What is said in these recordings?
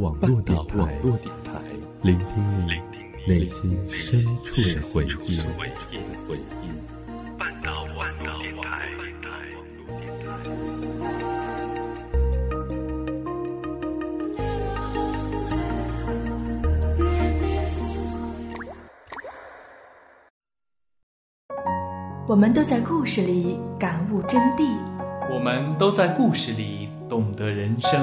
网络电台，聆听你内心深处的回忆。半岛网络电台。我们都在故事里感悟真谛，我们都在故事里懂得人生，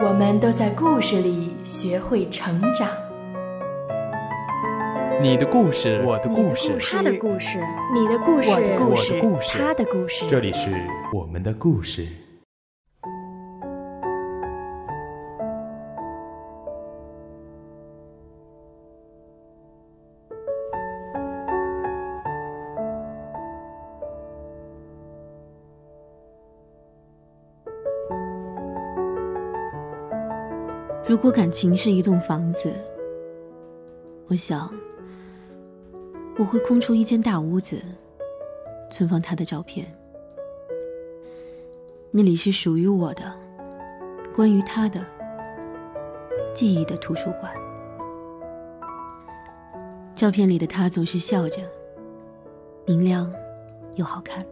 我们都在故事里学会成长。你的故事，我的故事，他的故事，你的故事，我的故事，他的故事。这里是我们的故事。如果感情是一栋房子，我想我会空出一间大屋子，存放他的照片。那里是属于我的，关于他的记忆的图书馆。照片里的他总是笑着，明亮又好看。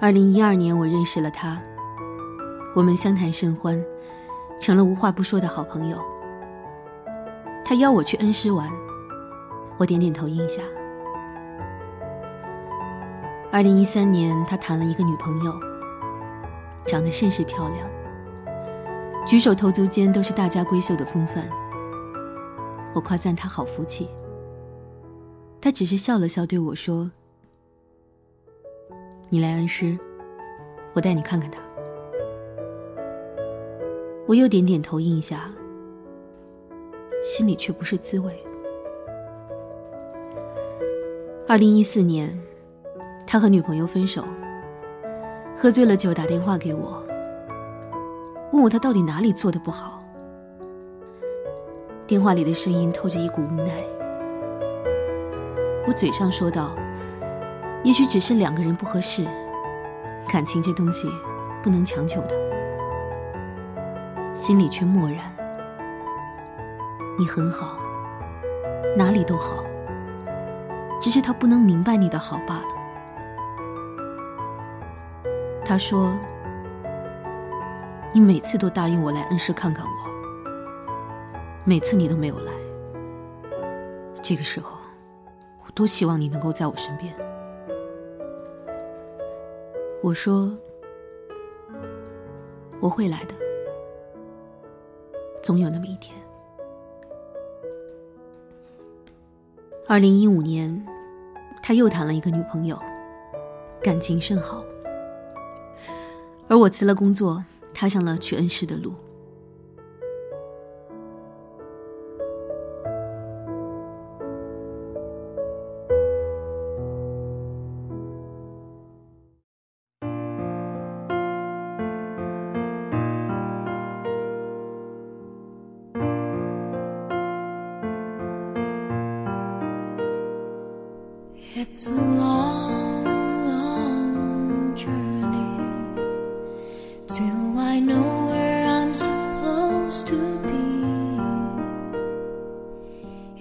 二零一二年，我认识了他。我们相谈甚欢，成了无话不说的好朋友。他邀我去恩施玩，我点点头应下。二零一三年，他谈了一个女朋友，长得甚是漂亮，举手投足间都是大家闺秀的风范。我夸赞他好福气，他只是笑了笑对我说：“你来恩施，我带你看看他。”我又点点头应下，心里却不是滋味。二零一四年，他和女朋友分手，喝醉了酒打电话给我，问我他到底哪里做的不好。电话里的声音透着一股无奈。我嘴上说道：“也许只是两个人不合适，感情这东西不能强求的。”心里却默然。你很好，哪里都好，只是他不能明白你的好罢了。他说：“你每次都答应我来恩施看看我，每次你都没有来。这个时候，我多希望你能够在我身边。”我说：“我会来的。”总有那么一天。二零一五年，他又谈了一个女朋友，感情甚好。而我辞了工作，踏上了去恩施的路。Till I know where I'm supposed to be.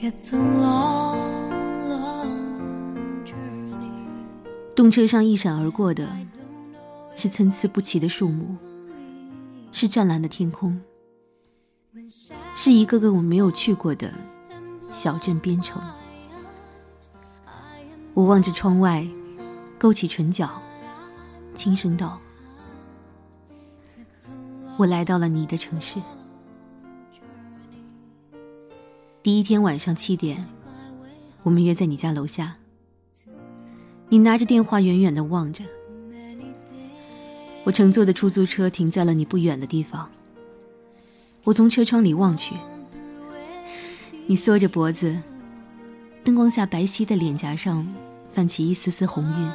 It's a long, long journey. 动车上一闪而过的，是参差不齐的树木，是湛蓝的天空，是一个个我没有去过的小镇边城。我望着窗外，勾起唇角，轻声道：“我来到了你的城市。”第一天晚上七点，我们约在你家楼下。你拿着电话，远远的望着。我乘坐的出租车停在了你不远的地方。我从车窗里望去，你缩着脖子，灯光下白皙的脸颊上。泛起一丝丝红晕，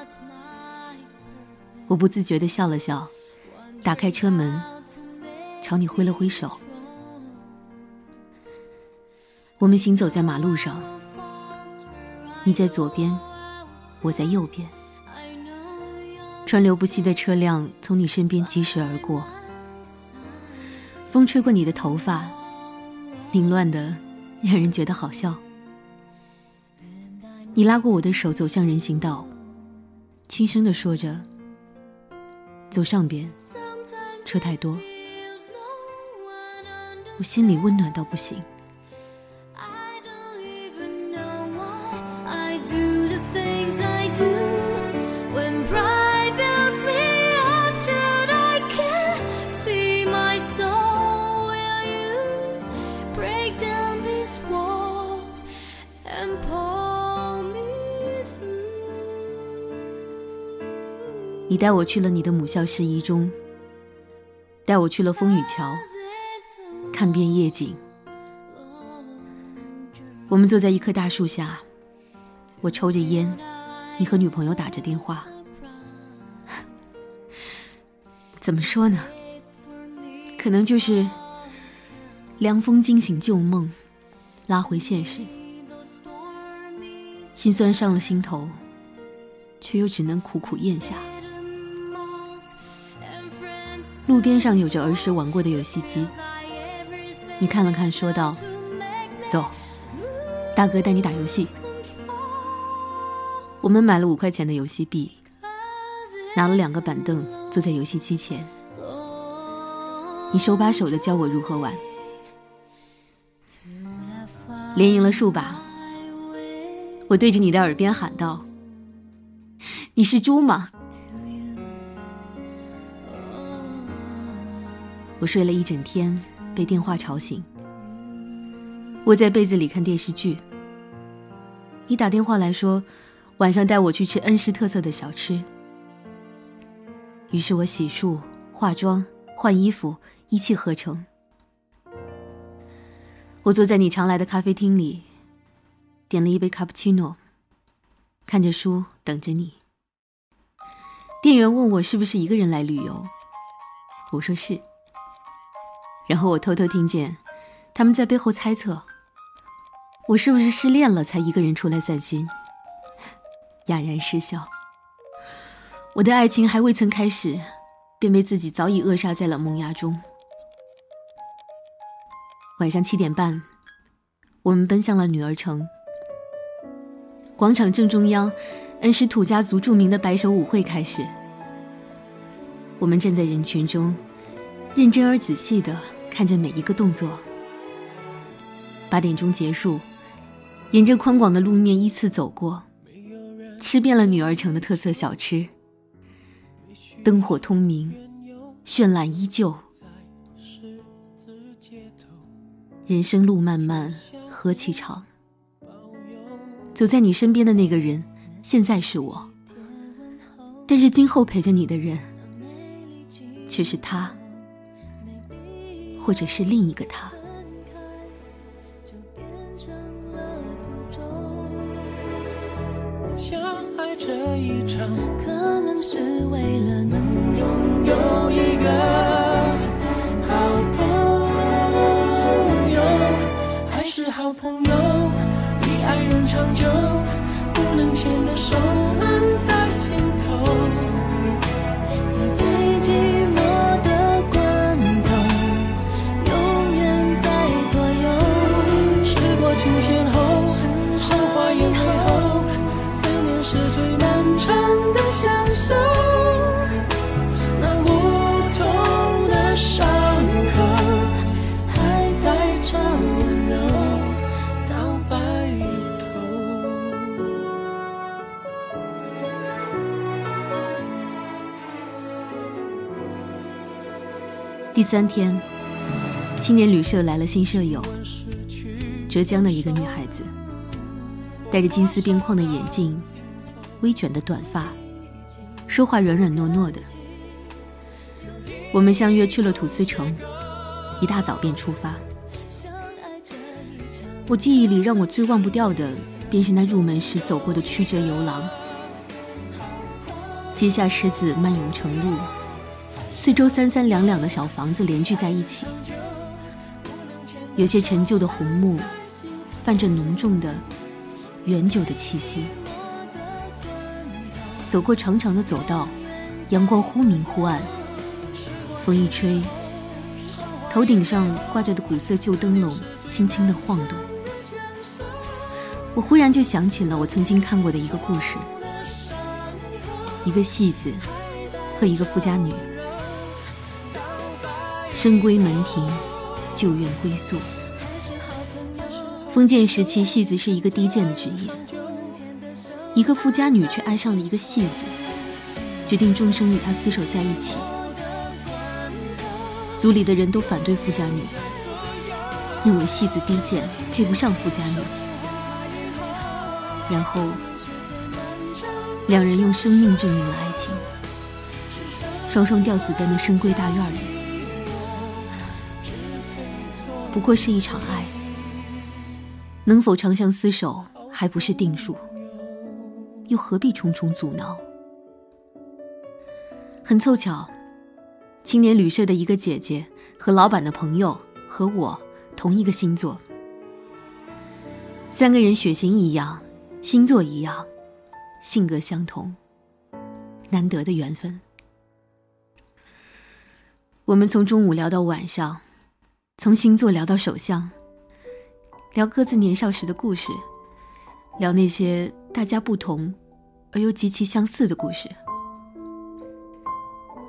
我不自觉地笑了笑，打开车门，朝你挥了挥手。我们行走在马路上，你在左边，我在右边。川流不息的车辆从你身边疾驶而过，风吹过你的头发，凌乱的让人觉得好笑。你拉过我的手，走向人行道，轻声的说着：“走上边，车太多。”我心里温暖到不行。I don't even know why I do the things I do when pride builds me up till I can't see my soul. Will you break down these walls and pull me through? 你带我去了你的母校市一中，带我去了风雨桥，看遍夜景。我们坐在一棵大树下，我抽着烟，你和女朋友打着电话。怎么说呢？可能就是凉风惊醒旧梦，拉回现实，心酸上了心头，却又只能苦苦咽下。路边上有着儿时玩过的游戏机，你看了看，说道：“走，大哥带你打游戏。”我们买了五块钱的游戏币，拿了两个板凳，坐在游戏机前。你手把手的教我如何玩，连赢了数把。我对着你的耳边喊道：“你是猪吗？”我睡了一整天，被电话吵醒。窝在被子里看电视剧。你打电话来说，晚上带我去吃恩施特色的小吃。于是我洗漱、化妆、换衣服，一气呵成。我坐在你常来的咖啡厅里，点了一杯卡布奇诺，看着书等着你。店员问我是不是一个人来旅游，我说是。然后我偷偷听见，他们在背后猜测，我是不是失恋了才一个人出来散心，哑然失笑。我的爱情还未曾开始，便被自己早已扼杀在了萌芽中。晚上七点半，我们奔向了女儿城。广场正中央，恩施土家族著名的白手舞会开始。我们站在人群中，认真而仔细的看着每一个动作。八点钟结束，沿着宽广的路面依次走过，吃遍了女儿城的特色小吃。灯火通明，绚烂依旧。人生路漫漫，何其长。走在你身边的那个人，现在是我，但是今后陪着你的人，却是他，或者是另一个他。相爱这一场，可能是为了能拥有一个好朋友，还是好朋友，比爱人长久，三天，青年旅社来了新舍友，浙江的一个女孩子，戴着金丝边框的眼镜，微卷的短发，说话软软糯糯的。我们相约去了土司城，一大早便出发。我记忆里让我最忘不掉的，便是那入门时走过的曲折游廊，阶下狮子漫涌成路。四周三三两两的小房子连聚在一起，有些陈旧的红木，泛着浓重的远久的气息。走过长长的走道，阳光忽明忽暗，风一吹，头顶上挂着的古色旧灯笼轻轻的晃动。我忽然就想起了我曾经看过的一个故事：一个戏子和一个富家女，深闺门庭，旧院归宿。封建时期，戏子是一个低贱的职业，一个富家女却爱上了一个戏子，决定终生与他厮守在一起。族里的人都反对富家女，认为戏子低贱，配不上富家女。然后，两人用生命证明了爱情，双双吊死在那深闺大院里。不过是一场爱，能否长相厮守还不是定数，又何必重重阻挠？很凑巧，青年旅社的一个姐姐和老板的朋友和我同一个星座，三个人血型一样。星座一样，性格相同，难得的缘分。我们从中午聊到晚上，从星座聊到手相，聊各自年少时的故事，聊那些大家不同而又极其相似的故事。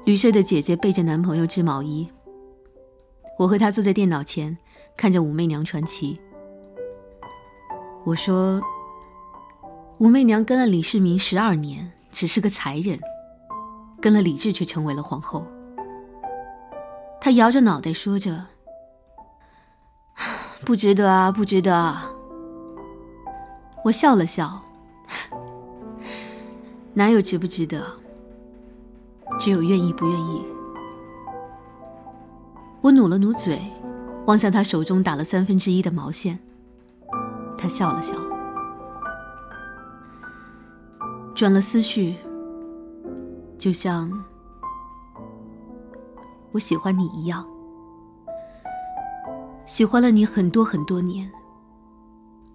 旅社的姐姐背着男朋友织毛衣，我和她坐在电脑前看着《武媚娘传奇》。我说。武媚娘跟了李世民十二年，只是个才人；跟了李治，却成为了皇后。她摇着脑袋说着：“不值得啊，不值得。”。”我笑了笑：“ 哪有值不值得？只有愿意不愿意。”我努了努嘴，望向他手中打了三分之一的毛线。他笑了笑。转了思绪，就像我喜欢你一样，喜欢了你很多很多年，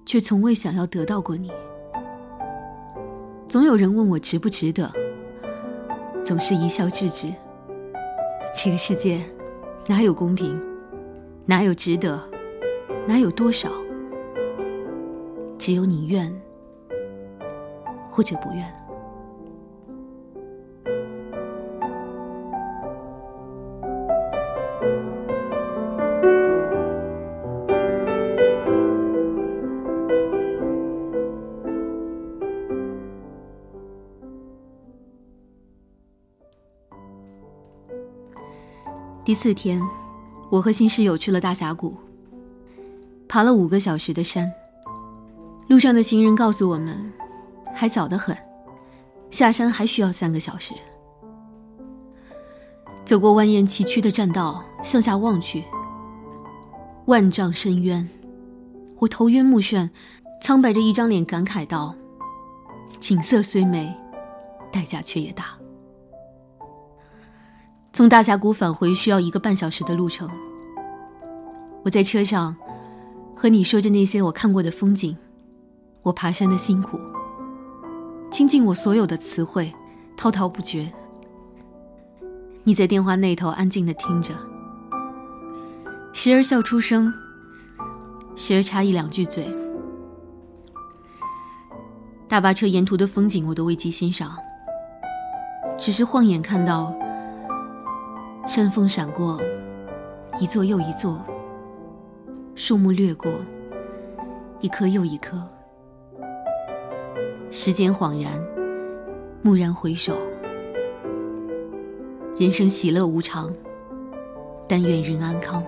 却从未想要得到过你。总有人问我值不值得，总是一笑置之。这个世界哪有公平，哪有值得，哪有多少？只有你愿。或者不愿。四天，我和新室友去了大峡谷，爬了五个小时的山。路上的行人告诉我们。还早得很，下山还需要三个小时。走过蜿蜒崎岖的栈道，向下望去，万丈深渊，我头晕目眩，苍白着一张脸，感慨道：“景色虽美，代价却也大。”从大峡谷返回需要一个半小时的路程。我在车上和你说着那些我看过的风景，我爬山的辛苦。倾尽我所有的词汇，滔滔不绝。你在电话那头安静的听着，时而笑出声，时而插一两句嘴。大巴车沿途的风景我都未及欣赏，只是晃眼看到山峰闪过，一座又一座，树木掠过，一棵又一棵。时间恍然，蓦然回首，人生喜乐无常，但愿人安康。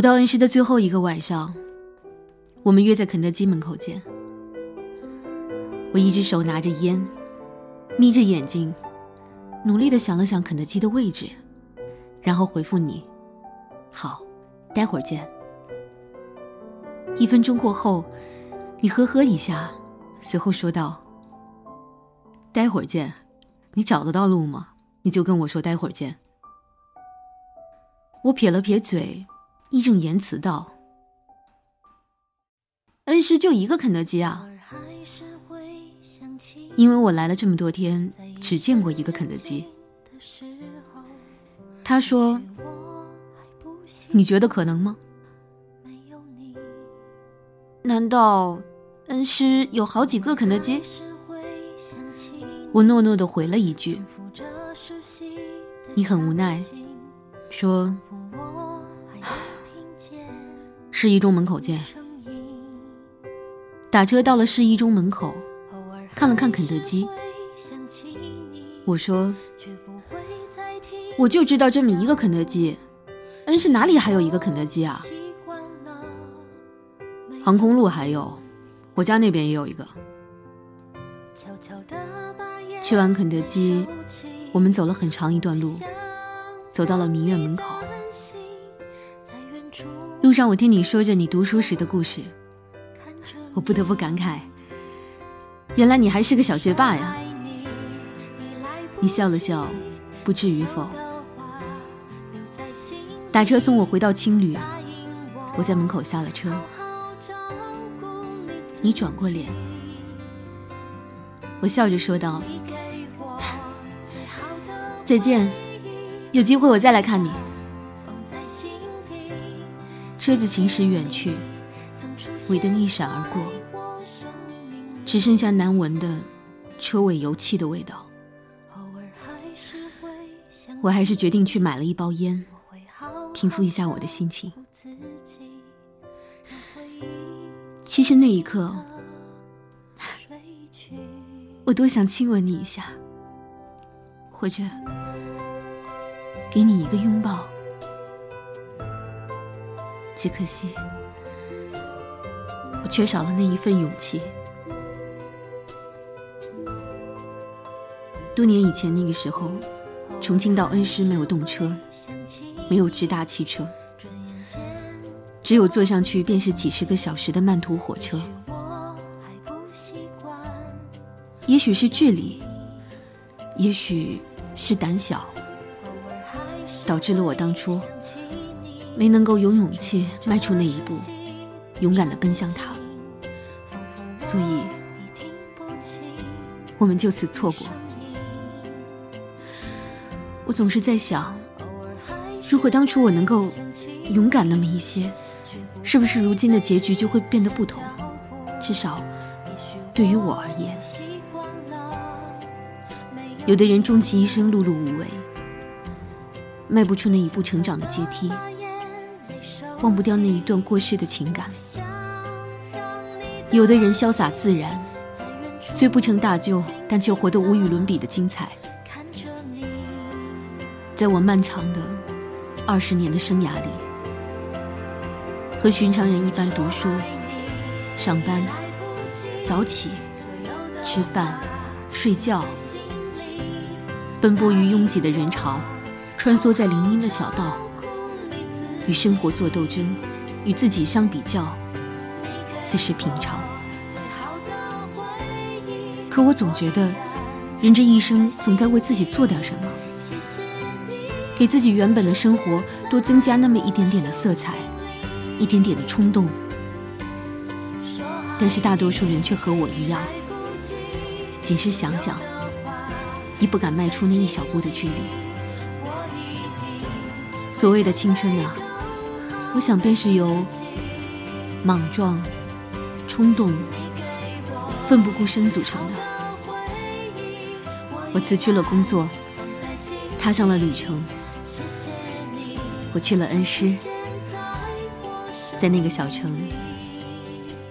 武道恩师的最后一个晚上，我们约在肯德基门口见。我一只手拿着烟，眯着眼睛，努力的想了想肯德基的位置，然后回复你：“好，待会儿见。”一分钟过后，你呵呵一下，随后说道：“待会儿见。你找得到路吗？你就跟我说待会儿见。”我撇了撇嘴，义正言辞道：“恩师就一个肯德基啊。”因为我来了这么多天，只见过一个肯德基。他说：“你觉得可能吗？难道恩师有好几个肯德基？”我诺诺的回了一句。你很无奈，说：“市一中门口见。”打车到了市一中门口。看了看肯德基，我说：“我就知道这么一个肯德基，恩是哪里还有一个肯德基啊？航空路还有，我家那边也有一个。”吃完肯德基，我们走了很长一段路，走到了民院门口。路上，我听你说着你读书时的故事，我不得不感慨。原来你还是个小学霸呀！你笑了笑，不至于否？打车送我回到青旅，我在门口下了车。你转过脸，我笑着说道：“再见，有机会我再来看你。”车子行驶远去，尾灯一闪而过。只剩下难闻的车尾油漆的味道。我还是决定去买了一包烟，平复一下我的心情。其实那一刻，我多想亲吻你一下，或者给你一个拥抱，只可惜我缺少了那一份勇气。多年以前，那个时候，重庆到恩施没有动车，没有直达汽车，只有坐上去便是几十个小时的慢途火车。也许是距离，也许是胆小，导致了我当初没能够有勇气迈出那一步，勇敢的奔向他。所以，我们就此错过。我总是在想，如果当初我能够勇敢那么一些，是不是如今的结局就会变得不同？至少对于我而言，有的人终其一生碌碌无为，迈不出那一步成长的阶梯，忘不掉那一段过世的情感；有的人潇洒自然，虽不成大就，但却活得无与伦比的精彩。在我漫长的二十年的生涯里，和寻常人一般读书、上班、早起、吃饭、睡觉，奔波于拥挤的人潮，穿梭在林荫的小道，与生活做斗争，与自己相比较，似是平常。可我总觉得，人这一生总该为自己做点什么。给自己原本的生活多增加那么一点点的色彩，一点点的冲动。但是大多数人却和我一样，仅是想想，已不敢迈出那一小步的距离。所谓的青春啊，我想便是由莽撞、冲动、奋不顾身组成的。我辞去了工作，踏上了旅程。我去了恩施，在那个小城，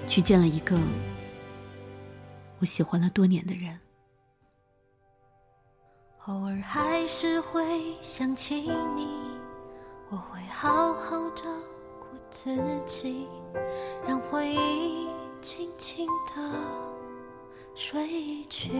去见了一个我喜欢了多年的人。偶尔还是会想起你，我会好好照顾自己，让回忆轻轻地睡去。